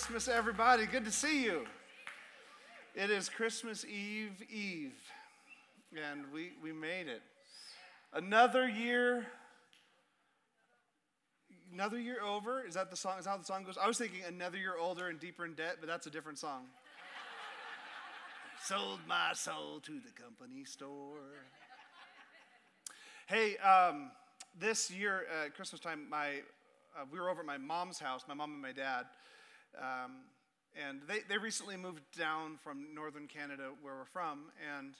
Christmas, everybody. Good to see you. It is Christmas Eve Eve, and we, we made it. Another year, another year over. Is that the song? Is that how the song goes? I was thinking another year older and deeper in debt, but that's a different song. Sold my soul to the company store. Hey, um, this year at Christmas time, my uh, we were over at my mom's house, my mom and my dad, um, and they, they recently moved down from northern Canada, where we're from. And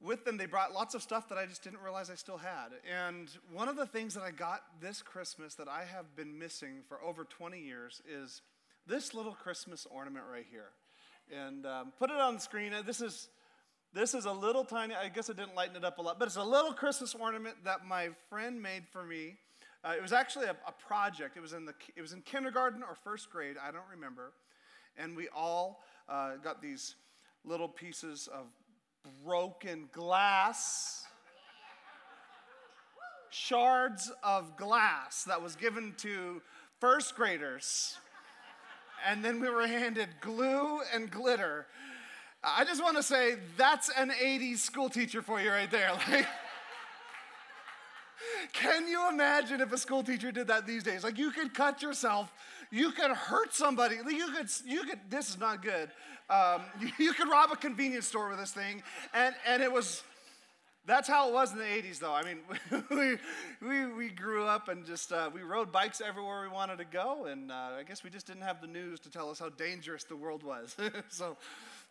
with them, they brought lots of stuff that I just didn't realize I still had. And one of the things that I got this Christmas that I have been missing for over 20 years is this little Christmas ornament right here. And um, put it on the screen. This is, this is a little tiny, I guess I didn't lighten it up a lot, but it's a little Christmas ornament that my friend made for me uh, it was actually a, a, project. It was, in the, it was in kindergarten or first grade, I don't remember. And we all uh, got these little pieces of broken glass, shards of glass that was given to first graders. And then we were handed glue and glitter. I just want to say that's an 80s school teacher for you right there. Like, can you imagine if a school teacher did that these days? Like you could cut yourself, you could hurt somebody, you could, you could. This is not good. Um, you could rob a convenience store with this thing, and and it was. That's how it was in the 80s, though. I mean, we, we, we grew up and just, uh, we rode bikes everywhere we wanted to go, and uh, I guess we just didn't have the news to tell us how dangerous the world was. so,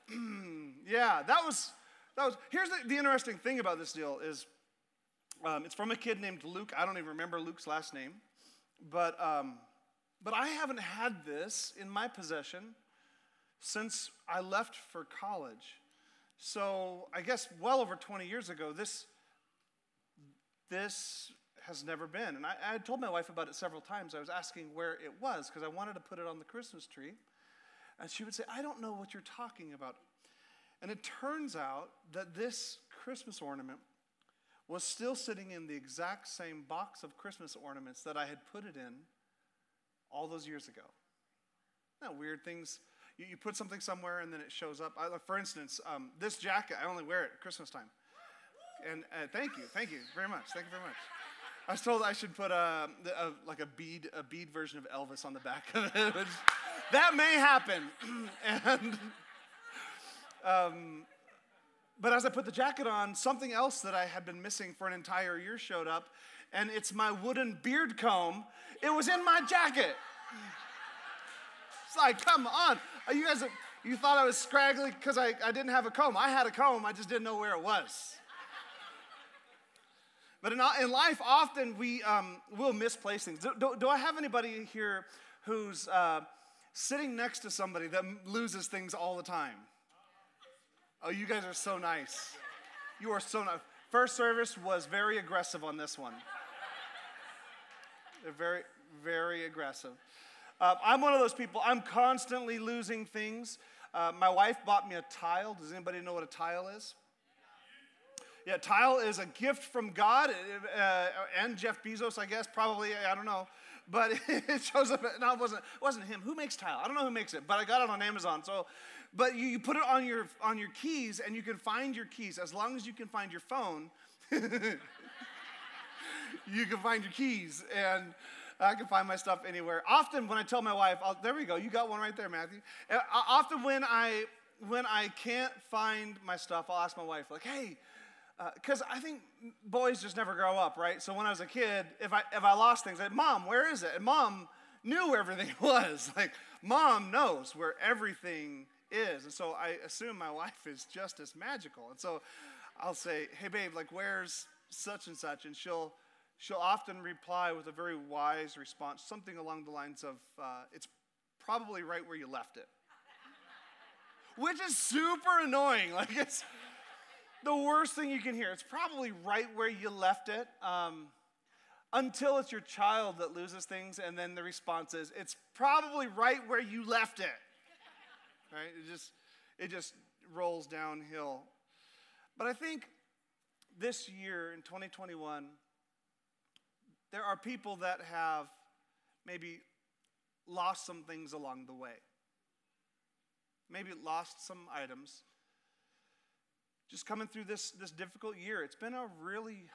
yeah, that was, that was, here's the, the interesting thing about this deal is um, it's from a kid named Luke. I don't even remember Luke's last name. But, um, but I haven't had this in my possession since I left for college. So I guess well over 20 years ago, this, this has never been. And I, I told my wife about it several times. I was asking where it was because I wanted to put it on the Christmas tree. And she would say, I don't know what you're talking about. And it turns out that this Christmas ornament was still sitting in the exact same box of Christmas ornaments that I had put it in all those years ago. Now, weird things. You, you, put something somewhere and then it shows up. I, for instance, um, this jacket, I only wear it at Christmas time. And uh, thank you, thank you very much, thank you very much. I was told I should put a, a, like a bead, a bead version of Elvis on the back of it. that may happen. and um, but as I put the jacket on, something else that I had been missing for an entire year showed up, and it's my wooden beard comb. It was in my jacket. It's like, come on. You guys, you thought I was scraggly because I, I didn't have a comb. I had a comb, I just didn't know where it was. But in, in life, often we um, will misplace things. Do, do, do, I have anybody here who's uh, sitting next to somebody that loses things all the time? Oh, you guys are so nice. You are so nice. First service was very aggressive on this one. They're very, very aggressive. Uh, I'm one of those people, I'm constantly losing things. Uh, my wife bought me a tile. Does anybody know what a tile is? Yeah, tile is a gift from God uh, and Jeff Bezos, I guess, probably, I don't know. But it shows up, no, it wasn't, it wasn't him. Who makes tile? I don't know who makes it, but I got it on Amazon. So but you, you put it on your, on your keys and you can find your keys. As long as you can find your phone, you can find your keys. And I can find my stuff anywhere. Often when I tell my wife, oh, there we go, you got one right there, Matthew. Uh, often when I when I can't find my stuff, I'll ask my wife, like, hey, because uh, I think boys just never grow up, right? So when I was a kid, if I if I lost things, I'd, mom, where is it? And mom knew where everything was. Like, mom knows where everything is. And so I assume my wife is just as magical. And so I'll say, hey, babe, like, where's such and such? And she'll, she'll often reply with a very wise response, something along the lines of, uh, it's probably right where you left it. Which is super annoying. Like, it's the worst thing you can hear. It's probably right where you left it. Um, until it's your child that loses things, and then the response is, it's probably right where you left it. Right? It just, it just rolls downhill. But I think this year in 2021, there are people that have maybe lost some things along the way. Maybe lost some items. Just coming through this, this difficult year, it's been a really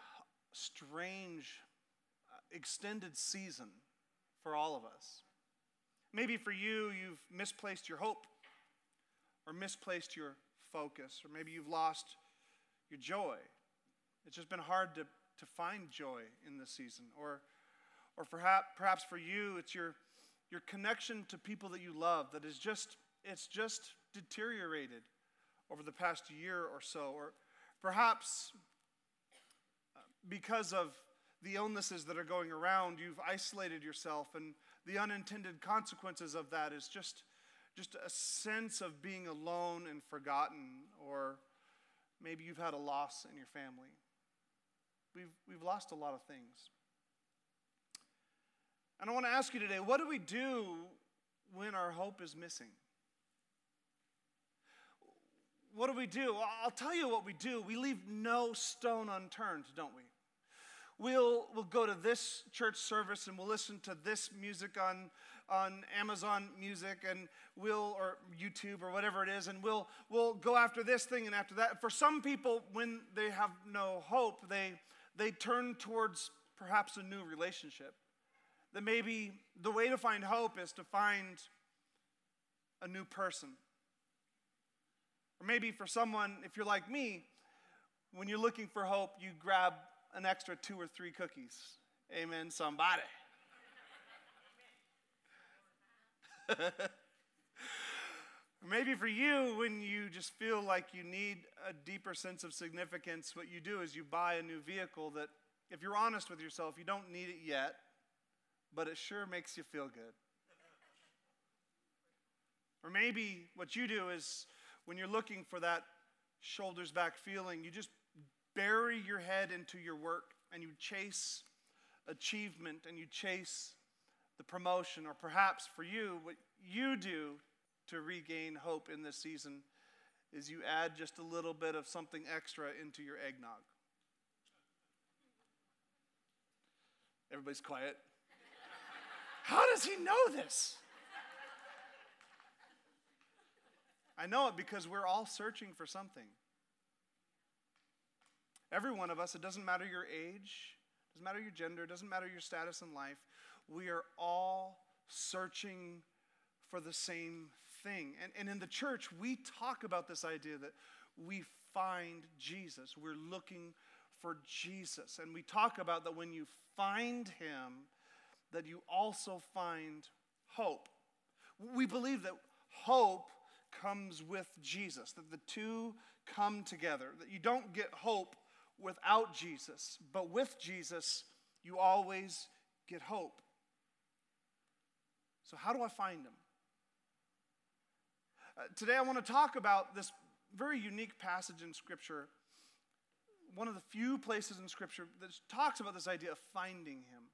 strange uh, extended season for all of us. Maybe for you, you've misplaced your hope or misplaced your focus, or maybe you've lost your joy. It's just been hard to, to find joy in this season. Or, or perhaps, perhaps for you, it's your, your connection to people that you love that is just, it's just deteriorated over the past year or so. Or perhaps uh, because of the illnesses that are going around, you've isolated yourself, and the unintended consequences of that is just, just a sense of being alone and forgotten, or maybe you've had a loss in your family. We've, we've lost a lot of things. And I want to ask you today what do we do when our hope is missing? What do we do? I'll tell you what we do. We leave no stone unturned, don't we? we'll, we'll go to this church service and we'll listen to this music on, on Amazon Music and we'll, or YouTube or whatever it is, and we'll, we'll go after this thing and after that. For some people, when they have no hope, they, they turn towards perhaps a new relationship. That maybe the way to find hope is to find a new person. Or maybe for someone, if you're like me, when you're looking for hope, you grab an extra two or three cookies. Amen, somebody. Maybe for you, when you just feel like you need a deeper sense of significance, what you do is you buy a new vehicle that, if you're honest with yourself, you don't need it yet, but it sure makes you feel good. Or maybe what you do is when you're looking for that shoulders back feeling, you just bury your head into your work and you chase achievement and you chase the promotion, or perhaps for you, what you do to regain hope in this season is you add just a little bit of something extra into your eggnog. Everybody's quiet. How does he know this? I know it because we're all searching for something. Every one of us, it doesn't matter your age, doesn't matter your gender, doesn't matter your status in life, we are all searching for the same thing. And, and in the church, we talk about this idea that we find Jesus. We're looking for Jesus. And we talk about that when you find him, that you also find hope. We believe that hope comes with Jesus, that the two come together, that you don't get hope without Jesus, but with Jesus, you always get hope. So, how do I find him? Uh, today, I want to talk about this very unique passage in Scripture, one of the few places in Scripture that talks about this idea of finding him.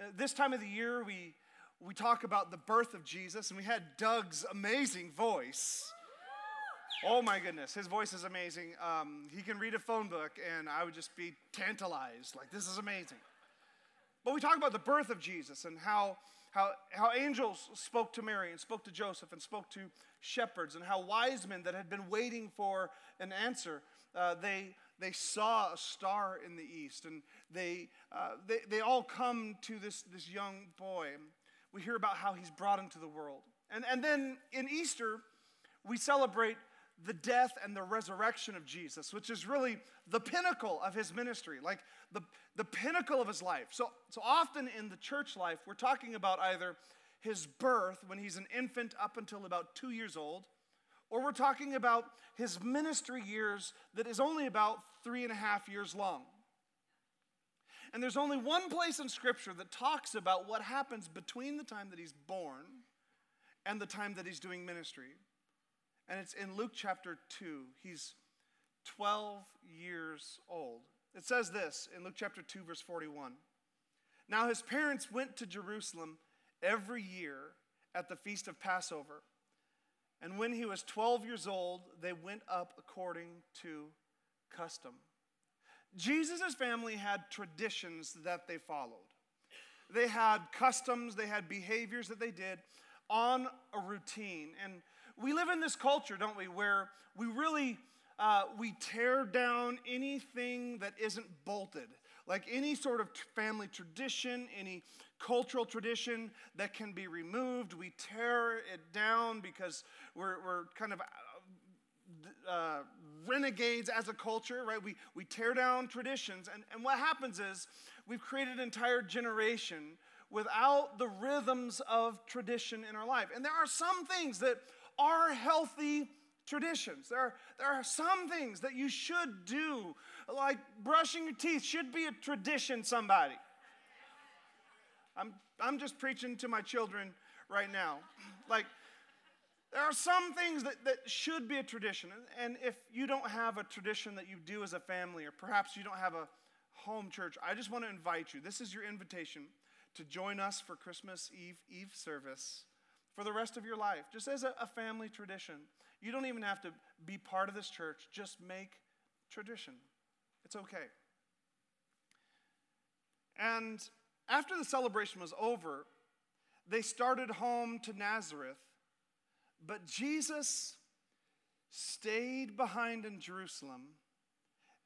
Uh, this time of the year, we, we talk about the birth of Jesus, and we had Doug's amazing voice Oh my goodness, his voice is amazing. Um, he can read a phone book, and I would just be tantalized. Like, this is amazing. But we talk about the birth of Jesus and how, how, how angels spoke to Mary and spoke to Joseph and spoke to shepherds, and how wise men that had been waiting for an answer, uh, they, they saw a star in the east, and they, uh, they, they all come to this, this young boy. We hear about how he's brought into the world. And, and then in Easter, we celebrate the death and the resurrection of Jesus, which is really the pinnacle of his ministry, like the, the pinnacle of his life. So, so often in the church life, we're talking about either his birth when he's an infant up until about two years old, or we're talking about his ministry years that is only about three and a half years long. And there's only one place in Scripture that talks about what happens between the time that he's born and the time that he's doing ministry. And it's in Luke chapter 2. He's 12 years old. It says this in Luke chapter 2, verse 41. Now his parents went to Jerusalem every year at the feast of Passover. And when he was 12 years old, they went up according to custom. Jesus' family had traditions that they followed. They had customs, they had behaviors that they did on a routine. And we live in this culture, don't we, where we really uh, we tear down anything that isn't bolted, like any sort of family tradition, any cultural tradition that can be removed. We tear it down because we're, we're kind of uh, renegades as a culture, right? We, we tear down traditions. And, and what happens is we've created an entire generation without the rhythms of tradition in our life. And there are some things that are healthy traditions. There are, there are some things that you should do, like brushing your teeth should be a tradition, somebody. I'm, I'm just preaching to my children right now. Like, there are some things that, that should be a tradition. And if you don't have a tradition that you do as a family, or perhaps you don't have a home church, I just want to invite you. This is your invitation to join us for Christmas Eve Eve service for the rest of your life, just as a, a family tradition. You don't even have to be part of this church, just make tradition. It's okay. And after the celebration was over, they started home to Nazareth but Jesus stayed behind in Jerusalem,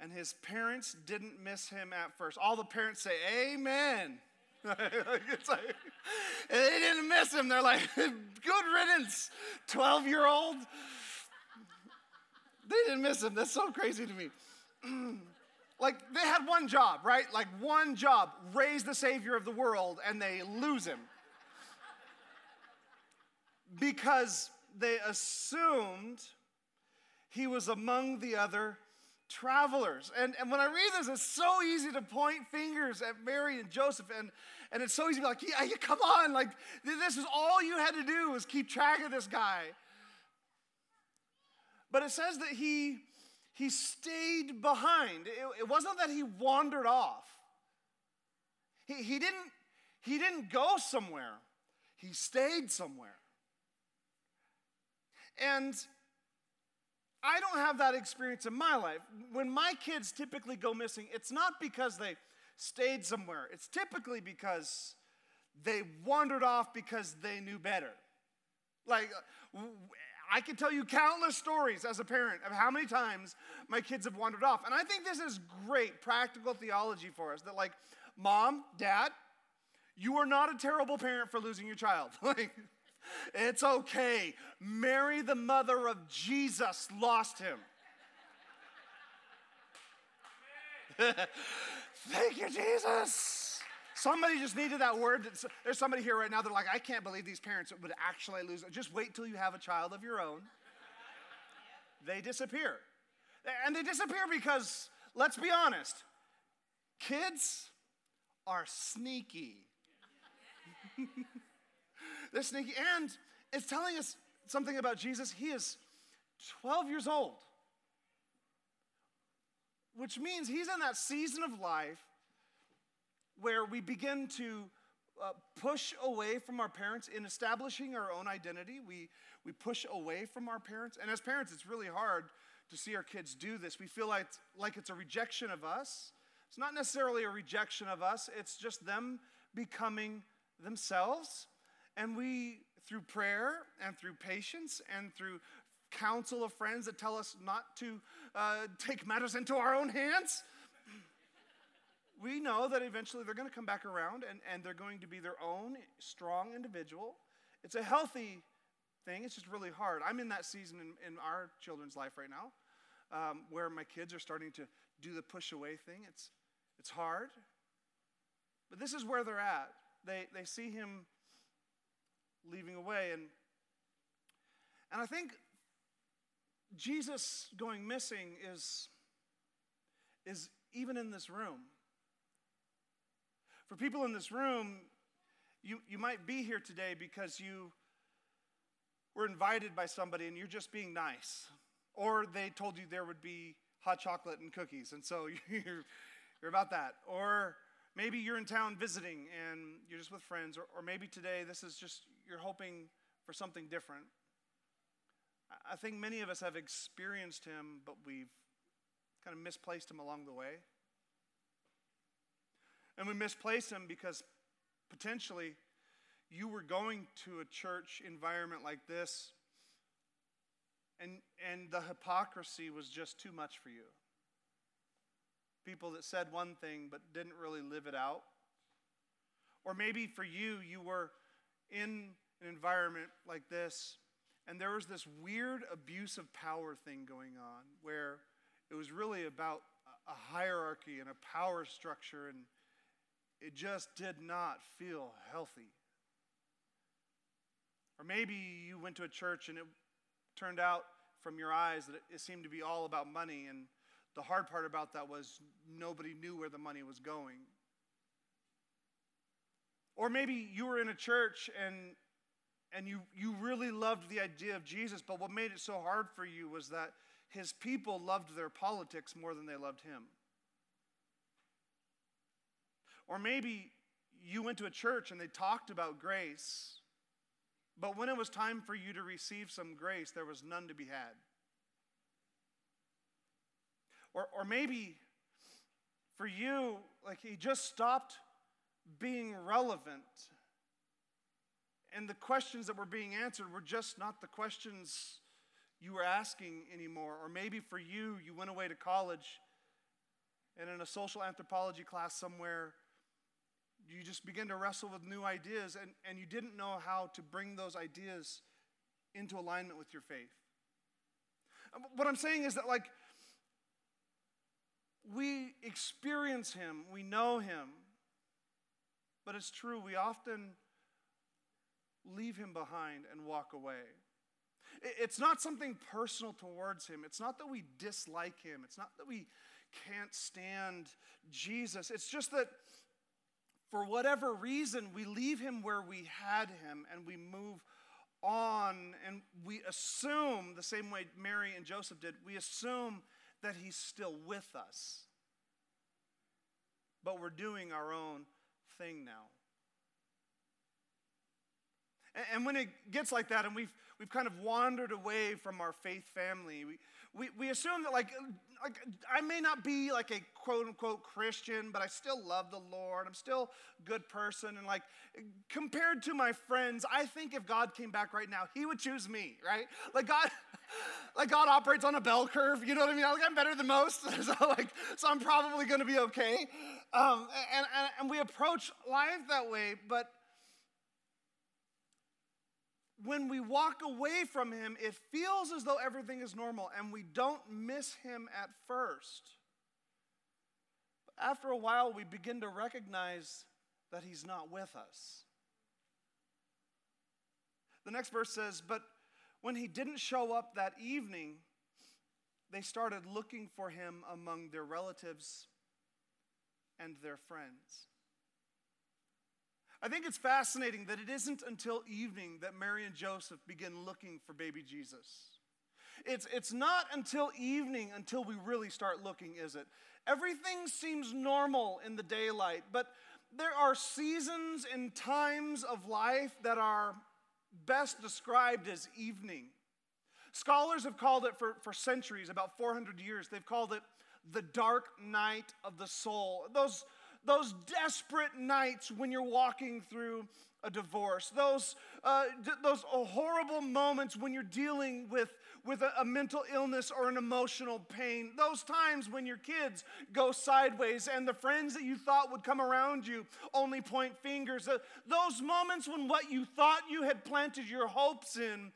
and his parents didn't miss him at first. All the parents say, Amen. it's like, they didn't miss him. They're like, good riddance, 12 year old. They didn't miss him. That's so crazy to me. like, they had one job, right? Like, one job raise the Savior of the world, and they lose him. Because they assumed he was among the other travelers. And, and when I read this, it's so easy to point fingers at Mary and Joseph. And, and it's so easy to be like, yeah, yeah, come on. Like, this is all you had to do was keep track of this guy. But it says that he, he stayed behind. It, it wasn't that he wandered off. He, he, didn't, he didn't go somewhere, he stayed somewhere. And I don't have that experience in my life. When my kids typically go missing, it's not because they stayed somewhere, it's typically because they wandered off because they knew better. Like, I can tell you countless stories as a parent of how many times my kids have wandered off. And I think this is great practical theology for us that, like, mom, dad, you are not a terrible parent for losing your child. like, it's okay. Mary, the mother of Jesus, lost him. Thank you, Jesus. Somebody just needed that word. There's somebody here right now they're like, I can't believe these parents would actually lose. Just wait till you have a child of your own. They disappear. And they disappear because, let's be honest, kids are sneaky. They're sneaky. And it's telling us something about Jesus. He is 12 years old, which means he's in that season of life where we begin to uh, push away from our parents in establishing our own identity. We, we push away from our parents. And as parents, it's really hard to see our kids do this. We feel like, like it's a rejection of us. It's not necessarily a rejection of us, it's just them becoming themselves. And we, through prayer and through patience and through counsel of friends that tell us not to uh, take matters into our own hands, we know that eventually they're going to come back around and, and they're going to be their own strong individual. It's a healthy thing. It's just really hard. I'm in that season in, in our children's life right now um, where my kids are starting to do the push away thing. It's, it's hard. But this is where they're at. They, they see him leaving away. And, and I think Jesus going missing is, is even in this room. For people in this room, you, you might be here today because you were invited by somebody and you're just being nice. Or they told you there would be hot chocolate and cookies, and so you're, you're about that. Or maybe you're in town visiting and you're just with friends. Or, or maybe today this is just, you're hoping for something different. I think many of us have experienced him, but we've kind of misplaced him along the way. And we misplaced him because potentially you were going to a church environment like this, and, and the hypocrisy was just too much for you. People that said one thing but didn't really live it out. Or maybe for you, you were in an environment like this, and there was this weird abuse of power thing going on where it was really about a hierarchy and a power structure, and it just did not feel healthy. Or maybe you went to a church and it turned out from your eyes that it seemed to be all about money, and the hard part about that was nobody knew where the money was going. Or maybe you were in a church and and you, you really loved the idea of Jesus, but what made it so hard for you was that his people loved their politics more than they loved him. Or maybe you went to a church and they talked about grace, but when it was time for you to receive some grace, there was none to be had. Or, or maybe for you, like he just stopped being relevant. And the questions that were being answered were just not the questions you were asking anymore. Or maybe for you, you went away to college and in a social anthropology class somewhere, you just begin to wrestle with new ideas and, and you didn't know how to bring those ideas into alignment with your faith. Um, what I'm saying is that, like, we experience Him, we know Him, but it's true, we often leave Him behind and walk away. It's not something personal towards Him, it's not that we dislike Him, it's not that we can't stand Jesus. It's just that for whatever reason, we leave him where we had him and we move on and we assume, the same way Mary and Joseph did, we assume that he's still with us. But we're doing our own thing now. And when it gets like that and we've, we've kind of wandered away from our faith family, we, we, we assume that like, like I may not be like a quote unquote Christian, but I still love the Lord. I'm still a good person. And like compared to my friends, I think if God came back right now, he would choose me, right? Like God, like God operates on a bell curve, you know what I mean? Like I'm better than most. so like, so I'm probably gonna be okay. Um, and, and, and we approach life that way, but when we walk away from him, it feels as though everything is normal and we don't miss him at first. But after a while, we begin to recognize that he's not with us. The next verse says, But when he didn't show up that evening, they started looking for him among their relatives and their friends. I think it's fascinating that it isn't until evening that Mary and Joseph begin looking for baby Jesus. It's, it's not until evening until we really start looking, is it? Everything seems normal in the daylight, but there are seasons and times of life that are best described as evening. Scholars have called it for, for centuries, about 400 years, they've called it the dark night of the soul. Those, those desperate nights when you're walking through a divorce, those, uh, d- those horrible moments when you're dealing with, with a, a, mental illness or an emotional pain, those times when your kids go sideways and the friends that you thought would come around you only point fingers, uh, those moments when what you thought you had planted your hopes in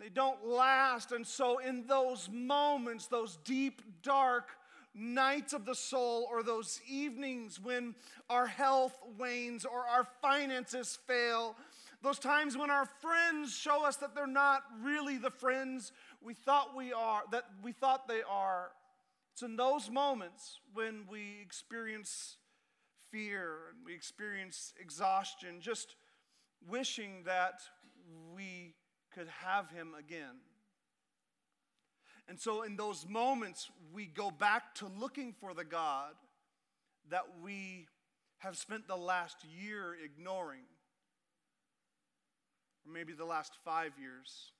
They don't last. And so, in those moments, those deep, dark nights of the soul, or those evenings when our health wanes or our finances fail, those times when our friends show us that they're not really the friends we thought we are, that we thought they are. It's in those moments when we experience fear and we experience exhaustion, just wishing that we could have him again. And so, in those moments, we go back to looking for the God that we have spent the last year ignoring, or maybe the last five years,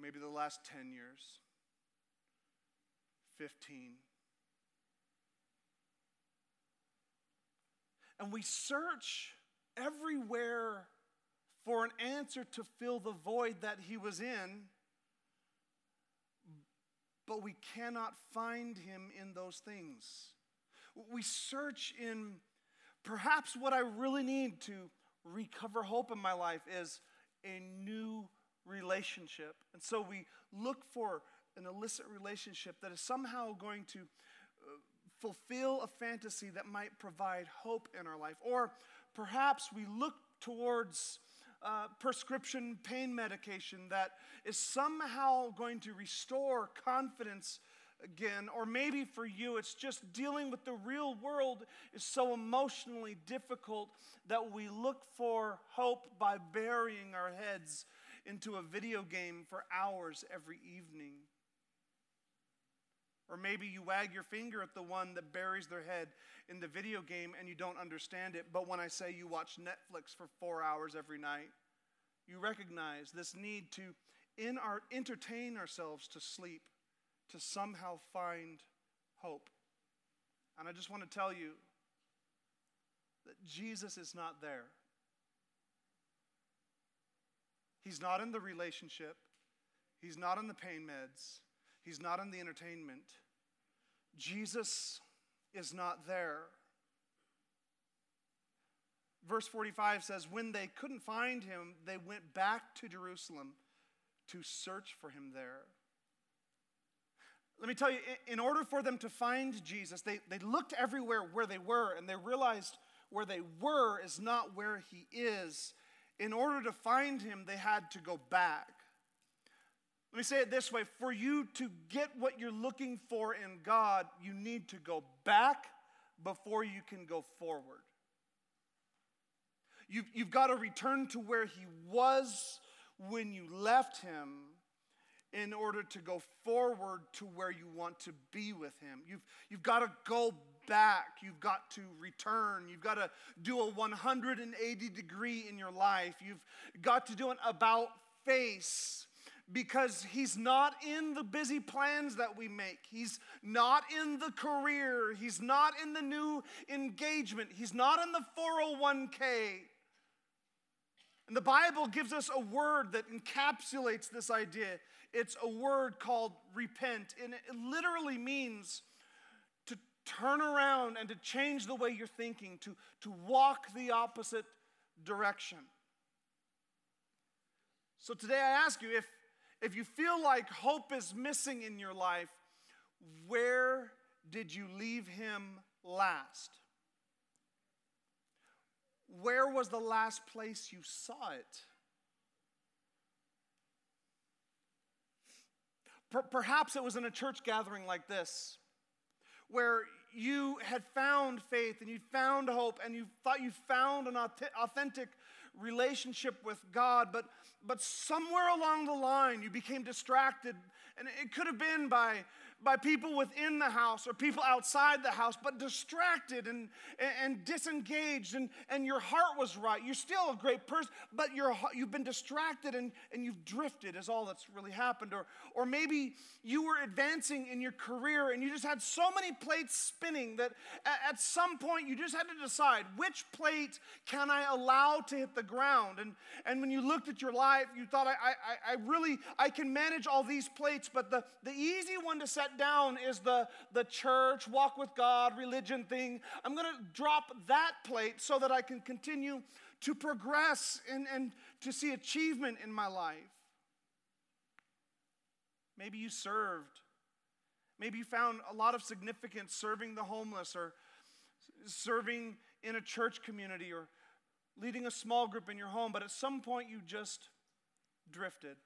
maybe the last 10 years, 15. And we search everywhere for an answer to fill the void that he was in, but we cannot find him in those things. We search in perhaps what I really need to recover hope in my life is a new relationship. And so we look for an illicit relationship that is somehow going to uh, fulfill a fantasy that might provide hope in our life. Or perhaps we look towards uh, prescription pain medication that is somehow going to restore confidence again. Or maybe for you, it's just dealing with the real world is so emotionally difficult that we look for hope by burying our heads into a video game for hours every evening. Or maybe you wag your finger at the one that buries their head in the video game and you don't understand it. But when I say you watch Netflix for four hours every night, you recognize this need to in our, entertain ourselves to sleep, to somehow find hope. And I just want to tell you that Jesus is not there. He's not in the relationship. He's not in the pain meds. He's not in the entertainment. Jesus is not there. Verse 45 says, When they couldn't find him, they went back to Jerusalem to search for him there. Let me tell you, in order for them to find Jesus, they, they looked everywhere where they were, and they realized where they were is not where he is. In order to find him, they had to go back. Let me say it this way for you to get what you're looking for in God, you need to go back before you can go forward. You've, you've got to return to where He was when you left Him in order to go forward to where you want to be with Him. You've, you've got to go back. You've got to return. You've got to do a 180 degree in your life. You've got to do an about face because he's not in the busy plans that we make. He's not in the career. He's not in the new engagement. He's not in the 401k. And the Bible gives us a word that encapsulates this idea. It's a word called repent, and it literally means to turn around and to change the way you're thinking, to, to walk the opposite direction. So today I ask you if if you feel like hope is missing in your life, where did you leave him last? Where was the last place you saw it? Perhaps it was in a church gathering like this, where you had found faith and you found hope and you thought you found an authentic relationship with God, but, but somewhere along the line you became distracted. And it could have been by by people within the house or people outside the house, but distracted and, and, disengaged, and, and your heart was right. You're still a great person, but you're, you've been distracted and, and you've drifted, is all that's really happened. Or, or maybe you were advancing in your career and you just had so many plates spinning that at, at some point you just had to decide which plate can I allow to hit the ground. And, and when you looked at your life, you thought, I, I, I really, I can manage all these plates, but the, the easy one to set down is the, the church, walk with God, religion thing. I'm going to drop that plate so that I can continue to progress and, and to see achievement in my life. Maybe you served. Maybe you found a lot of significance serving the homeless or serving in a church community or leading a small group in your home, but at some point you just drifted.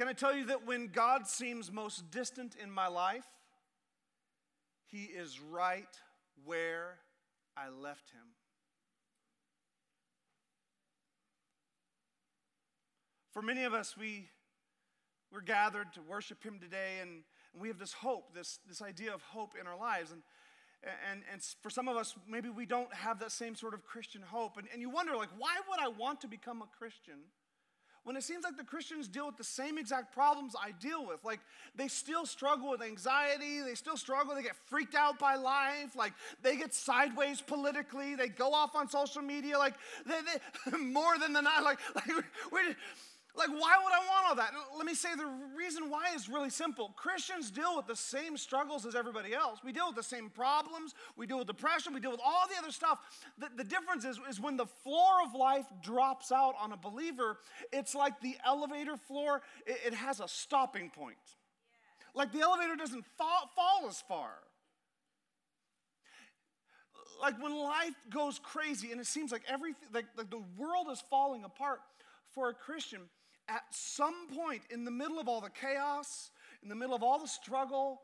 Can I tell you that when God seems most distant in my life, He is right where I left Him. For many of us, we, we're gathered to worship Him today, and, and we have this hope, this, this idea of hope in our lives. And, and, and for some of us, maybe we don't have that same sort of Christian hope. And, and you wonder, like, why would I want to become a Christian? When it seems like the Christians deal with the same exact problems I deal with. Like they still struggle with anxiety, they still struggle, they get freaked out by life, like they get sideways politically, they go off on social media, like they, they more than the night, like, like we, like, why would I want all that? Let me say the reason why is really simple. Christians deal with the same struggles as everybody else. We deal with the same problems. We deal with depression. We deal with all the other stuff. The, the difference is, is when the floor of life drops out on a believer, it's like the elevator floor, it, it has a stopping point. Like the elevator doesn't fall, fall as far. Like when life goes crazy and it seems like everything, like, like the world is falling apart for a Christian, at some point in the middle of all the chaos, in the middle of all the struggle,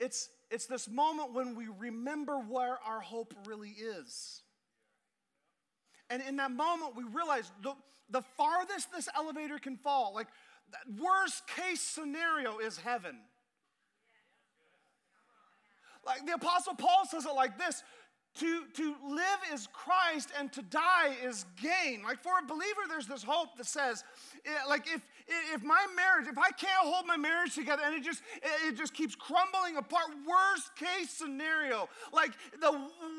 it's, it's this moment when we remember where our hope really is. And in that moment, we realize the, the farthest this elevator can fall, like, worst case scenario is heaven. Like the Apostle Paul says it like this to, to live is Christ and to die is gain. Like for a believer, there's this hope that says, like if if my marriage, if I can't hold my marriage together and it just it just keeps crumbling apart, worst case scenario, like the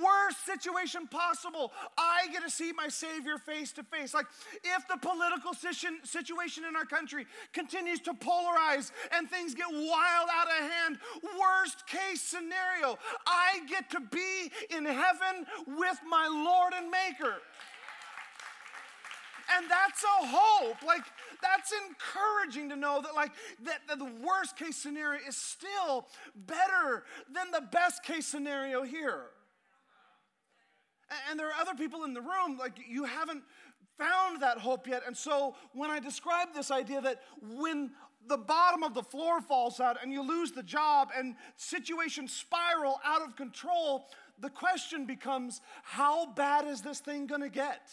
worst situation possible, I get to see my Savior face to face. Like if the political situation in our country continues to polarize and things get wild out of hand, worst case scenario, I get to be in heaven with my Lord and Maker. And that's a hope. Like, that's encouraging to know that, like, that, that the worst case scenario is still better than the best case scenario here. And there are other people in the room, like, you haven't found that hope yet. And so when I describe this idea that when the bottom of the floor falls out and you lose the job and situations spiral out of control, the question becomes how bad is this thing going to get?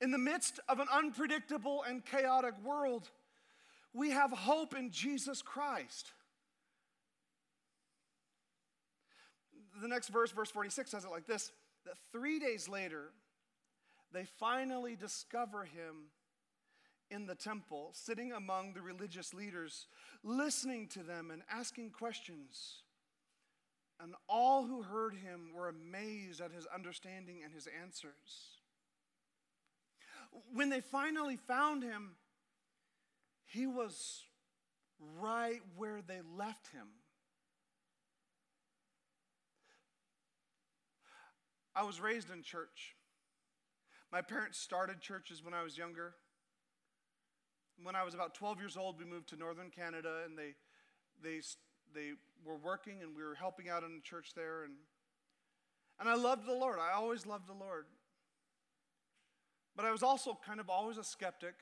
In the midst of an unpredictable and chaotic world, we have hope in Jesus Christ. The next verse, verse 46, says it like this that three days later, they finally discover him in the temple, sitting among the religious leaders, listening to them and asking questions. And all who heard him were amazed at his understanding and his answers. When they finally found him, he was right where they left him. I was raised in church. My parents started churches when I was younger. When I was about 12 years old, we moved to northern Canada and they, they, they were working and we were helping out in the church there. And, and I loved the Lord. I always loved the Lord. But I was also kind of always a skeptic.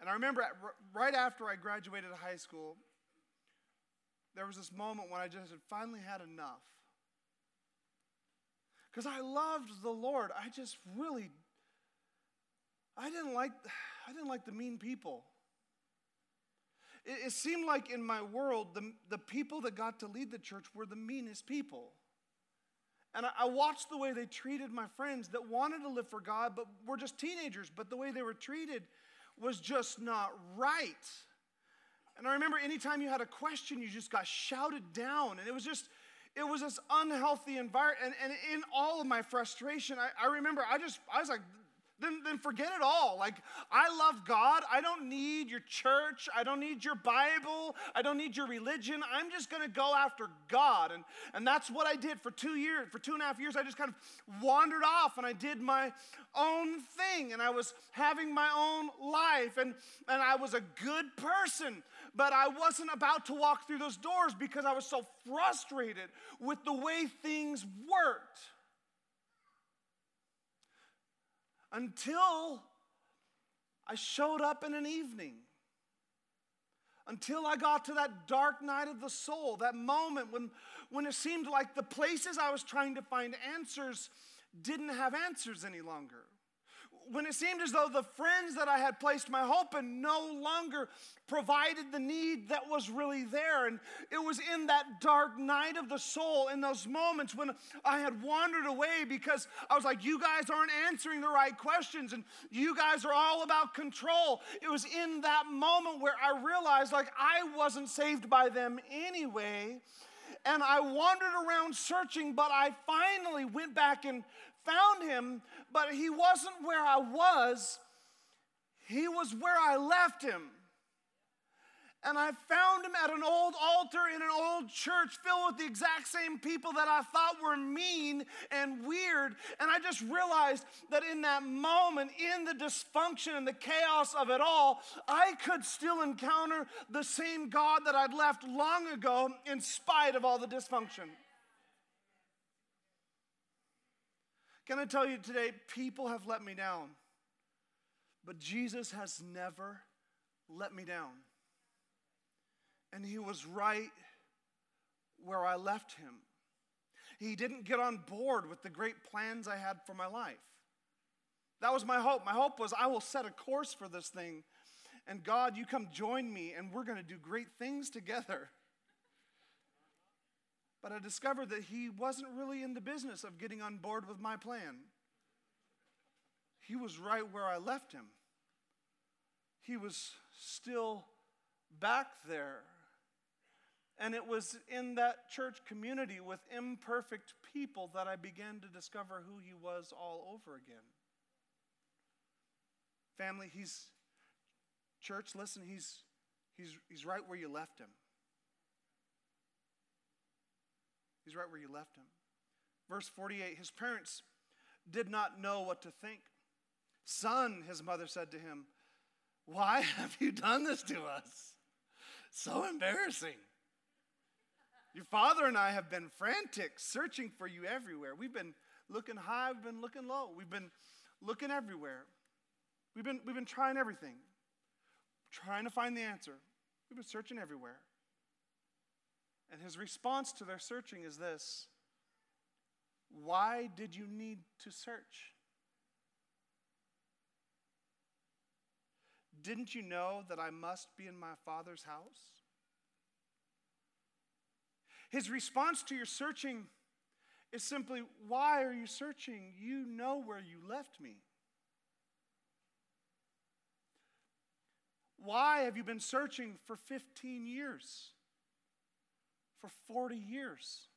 And I remember right after I graduated high school, there was this moment when I just had finally had enough. Because I loved the Lord. I just really, I didn't like, I didn't like the mean people. It, it seemed like in my world, the, the people that got to lead the church were the meanest people. And I, watched the way they treated my friends that wanted to live for God, but were just teenagers, but the way they were treated was just not right. And I remember anytime you had a question, you just got shouted down. And it was just, it was this unhealthy environment. And, and in all of my frustration, I, I remember I just, I was like, then, then forget it all. Like, I love God. I don't need your church. I don't need your Bible. I don't need your religion. I'm just going to go after God. And, and that's what I did for two years. For two and a half years, I just kind of wandered off and I did my own thing. And I was having my own life. And, and I was a good person. But I wasn't about to walk through those doors because I was so frustrated with the way things worked. Until I showed up in an evening. Until I got to that dark night of the soul, that moment when, when it seemed like the places I was trying to find answers didn't have answers any longer when it seemed as though the friends that I had placed my hope in no longer provided the need that was really there. And it was in that dark night of the soul, in those moments when I had wandered away because I was like, you guys aren't answering the right questions and you guys are all about control. It was in that moment where I realized like I wasn't saved by them anyway. And I wandered around searching, but I finally went back and found him, but he wasn't where I was, he was where I left him. And I found him at an old altar in an old church filled with the exact same people that I thought were mean and weird. And I just realized that in that moment, in the dysfunction and the chaos of it all, I could still encounter the same God that I'd left long ago in spite of all the dysfunction. Can I tell you today, people have let me down, but Jesus has never let me down. And He was right where I left Him. He didn't get on board with the great plans I had for my life. That was my hope. My hope was I will set a course for this thing. And God, you come join me, and we're going to do great things together. But I discovered that he wasn't really in the business of getting on board with my plan. He was right where I left him. He was still back there. And it was in that church community with imperfect people that I began to discover who he was all over again. Family, he's, church, listen, he's, he's, he's right where you left him. He's right where you left him. Verse 48 His parents did not know what to think. Son, his mother said to him, Why have you done this to us? So embarrassing. Your father and I have been frantic, searching for you everywhere. We've been looking high, we've been looking low, we've been looking everywhere. We've been, we've been trying everything, trying to find the answer. We've been searching everywhere. And his response to their searching is this Why did you need to search? Didn't you know that I must be in my Father's house? His response to your searching is simply, Why are you searching? You know where you left me. Why have you been searching for 15 years? For 40 years.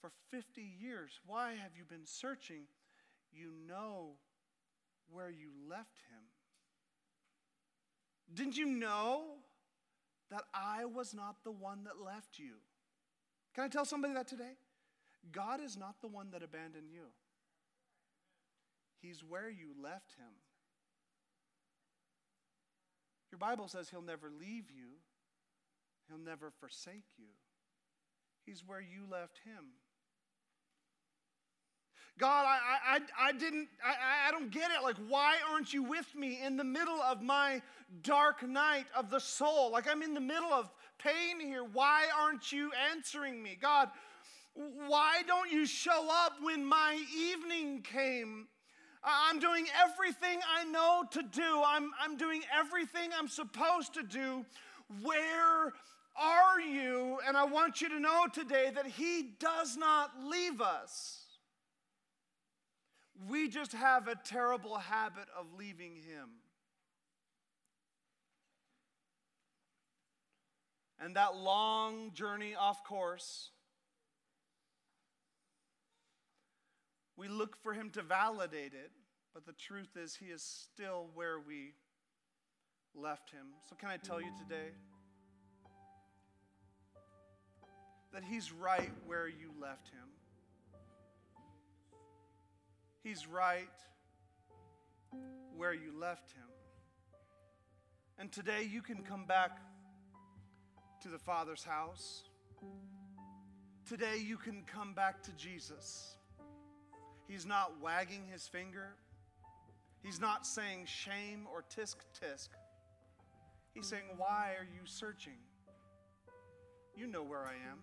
For 50 years. Why have you been searching? You know where you left him. Didn't you know that I was not the one that left you? Can I tell somebody that today? God is not the one that abandoned you, He's where you left him. Your Bible says He'll never leave you He'll never forsake you. He's where you left him. God, I, I, I didn't, I, I don't get it. Like, why aren't you with me in the middle of my dark night of the soul? Like, I'm in the middle of pain here. Why aren't you answering me? God, why don't you show up when my evening came? I'm doing everything I know to do, I'm, I'm doing everything I'm supposed to do. Where are you? And I want you to know today that He does not leave us. We just have a terrible habit of leaving Him. And that long journey off course, We look for him to validate it, but the truth is, he is still where we left him. So, can I tell you today that he's right where you left him? He's right where you left him. And today you can come back to the Father's house. Today you can come back to Jesus. He's not wagging his finger. He's not saying shame or tisk tisk. He's saying, Why are you searching? You know where I am.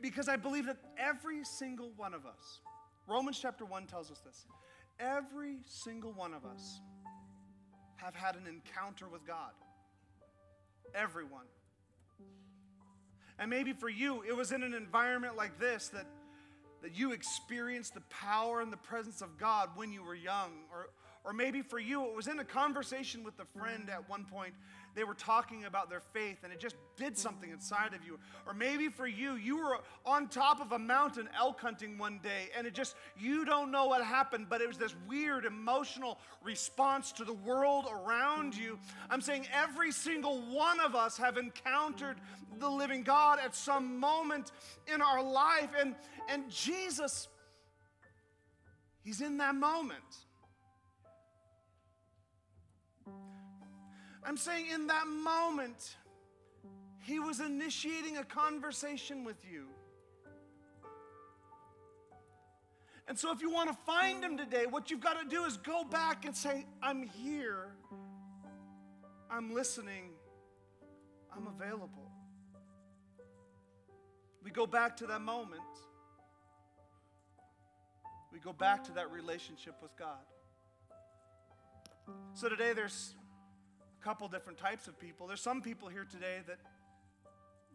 Because I believe that every single one of us, Romans chapter 1 tells us this, every single one of us have had an encounter with God. Everyone. And maybe for you, it was in an environment like this that, that you experienced the power and the presence of God when you were young. Or, or maybe for you, it was in a conversation with a friend at one point they were talking about their faith and it just did something inside of you. Or maybe for you, you were on top of a mountain elk hunting one day and it just, you don't know what happened, but it was this weird emotional response to the world around you. I'm saying every single one of us have encountered the living God at some moment in our life. And, and Jesus, He's in that moment. I'm saying in that moment, he was initiating a conversation with you. And so, if you want to find him today, what you've got to do is go back and say, I'm here, I'm listening, I'm available. We go back to that moment. We go back to that relationship with God. So today there's couple different types of people. There's some people here today that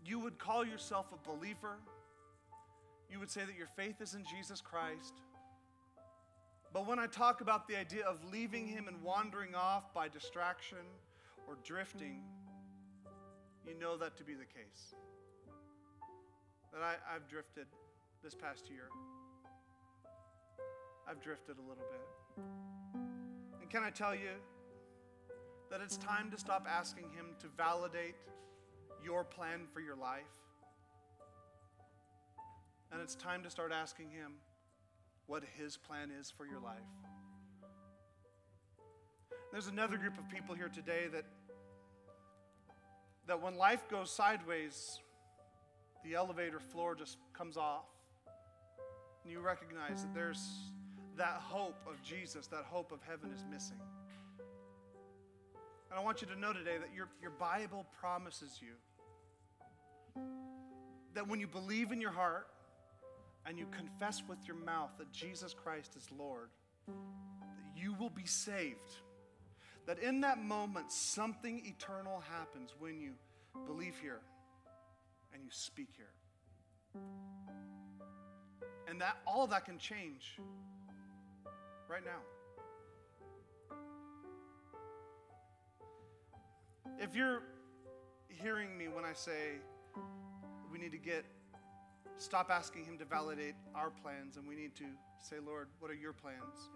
you would call yourself a believer. You would say that your faith is in Jesus Christ. But when I talk about the idea of leaving Him and wandering off by distraction or drifting, you know that to be the case. That I, I've drifted this past year. I've drifted a little bit. And can I tell you, that it's time to stop asking Him to validate your plan for your life. And it's time to start asking Him what His plan is for your life. There's another group of people here today that, that when life goes sideways, the elevator floor just comes off. And you recognize that there's that hope of Jesus, that hope of heaven is missing. And I want you to know today that your, your Bible promises you that when you believe in your heart and you confess with your mouth that Jesus Christ is Lord, that you will be saved. That in that moment, something eternal happens when you believe here and you speak here. And that all of that can change right now. If you're hearing me when I say we need to get, stop asking Him to validate our plans and we need to say, Lord, what are your plans?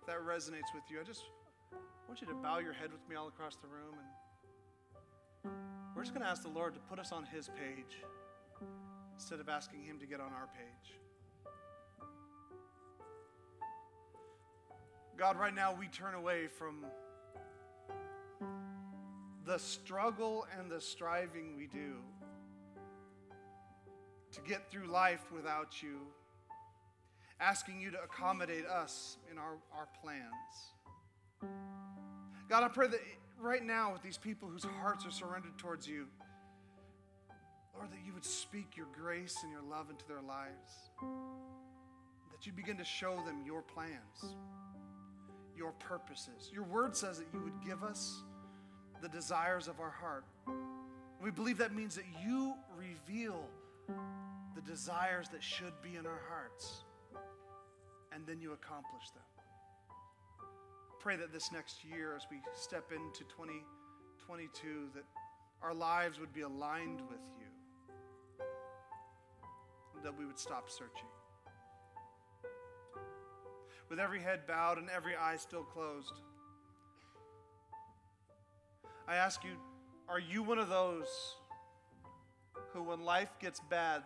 If that resonates with you, I just want you to bow your head with me all across the room and we're just going to ask the Lord to put us on His page instead of asking Him to get on our page. God, right now we turn away from the struggle and the striving we do to get through life without you, asking you to accommodate us in our, our plans. God, I pray that right now, with these people whose hearts are surrendered towards you, Lord, that you would speak your grace and your love into their lives, that you begin to show them your plans, your purposes. Your word says that you would give us the desires of our heart. We believe that means that you reveal the desires that should be in our hearts, and then you accomplish them. Pray that this next year, as we step into 2022, that our lives would be aligned with you, that we would stop searching. with every head bowed and every eye still closed. I ask you, are you one of those who, when life gets bad,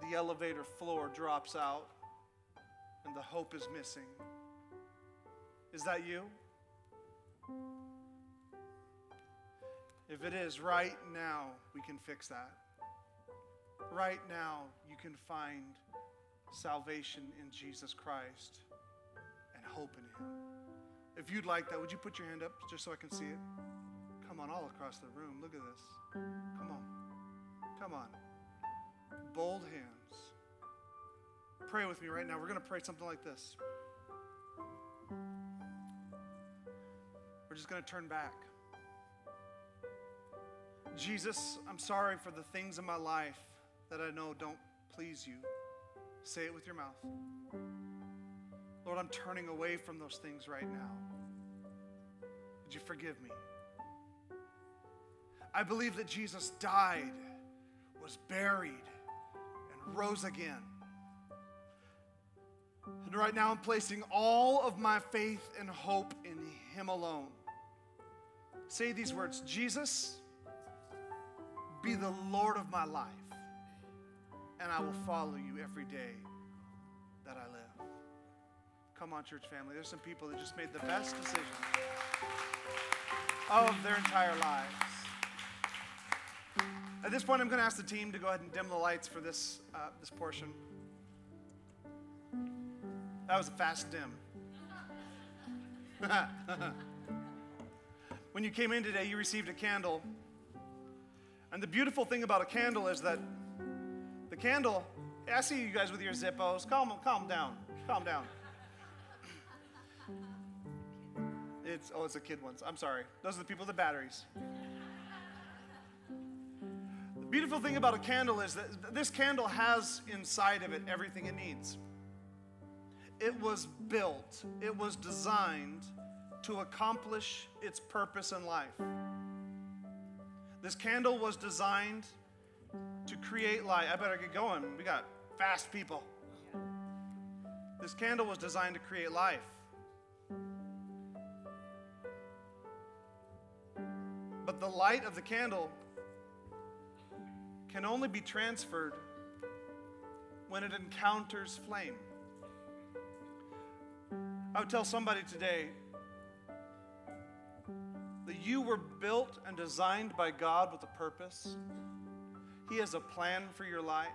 the elevator floor drops out and the hope is missing? Is that you? If it is, right now we can fix that. Right now you can find salvation in Jesus Christ and hope in Him. If you'd like that, would you put your hand up just so I can see it? Come on, all across the room. Look at this. Come on. Come on. Bold hands. Pray with me right now. We're going to pray something like this. We're just going to turn back. Jesus, I'm sorry for the things in my life that I know don't please you. Say it with your mouth. Lord, I'm turning away from those things right now. Would you forgive me? I believe that Jesus died, was buried, and rose again. And right now I'm placing all of my faith and hope in Him alone. Say these words Jesus, be the Lord of my life, and I will follow you every day that I live. Come on, church family. There's some people that just made the best decision of their entire lives. At this point, I'm going to ask the team to go ahead and dim the lights for this, uh, this portion. That was a fast dim. when you came in today, you received a candle. And the beautiful thing about a candle is that the candle, I see you guys with your Zippos. Calm, calm down. Calm down. It's, oh, it's the kid ones. I'm sorry. Those are the people with the batteries. Beautiful thing about a candle is that this candle has inside of it everything it needs. It was built, it was designed to accomplish its purpose in life. This candle was designed to create light. I better get going. We got fast people. This candle was designed to create life. But the light of the candle can only be transferred when it encounters flame. I would tell somebody today that you were built and designed by God with a purpose. He has a plan for your life,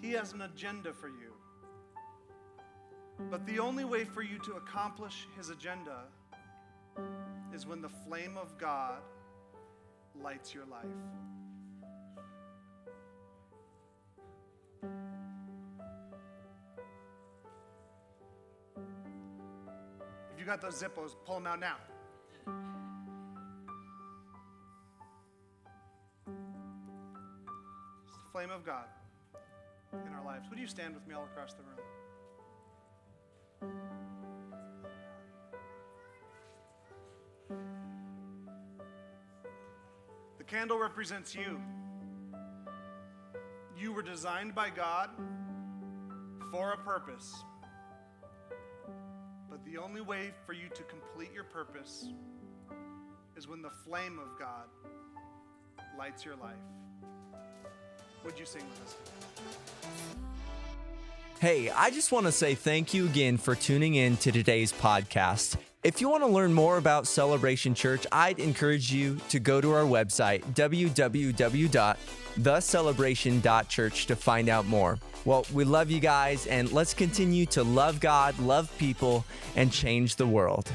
He has an agenda for you. But the only way for you to accomplish His agenda is when the flame of God lights your life. You got those Zippos, pull them out now. It's the flame of God in our lives. Would you stand with me all across the room? The candle represents you. You were designed by God for a purpose. The only way for you to complete your purpose is when the flame of God lights your life. Would you sing with us? Hey, I just want to say thank you again for tuning in to today's podcast. If you want to learn more about Celebration Church, I'd encourage you to go to our website, www.thecelebration.church, to find out more. Well, we love you guys, and let's continue to love God, love people, and change the world.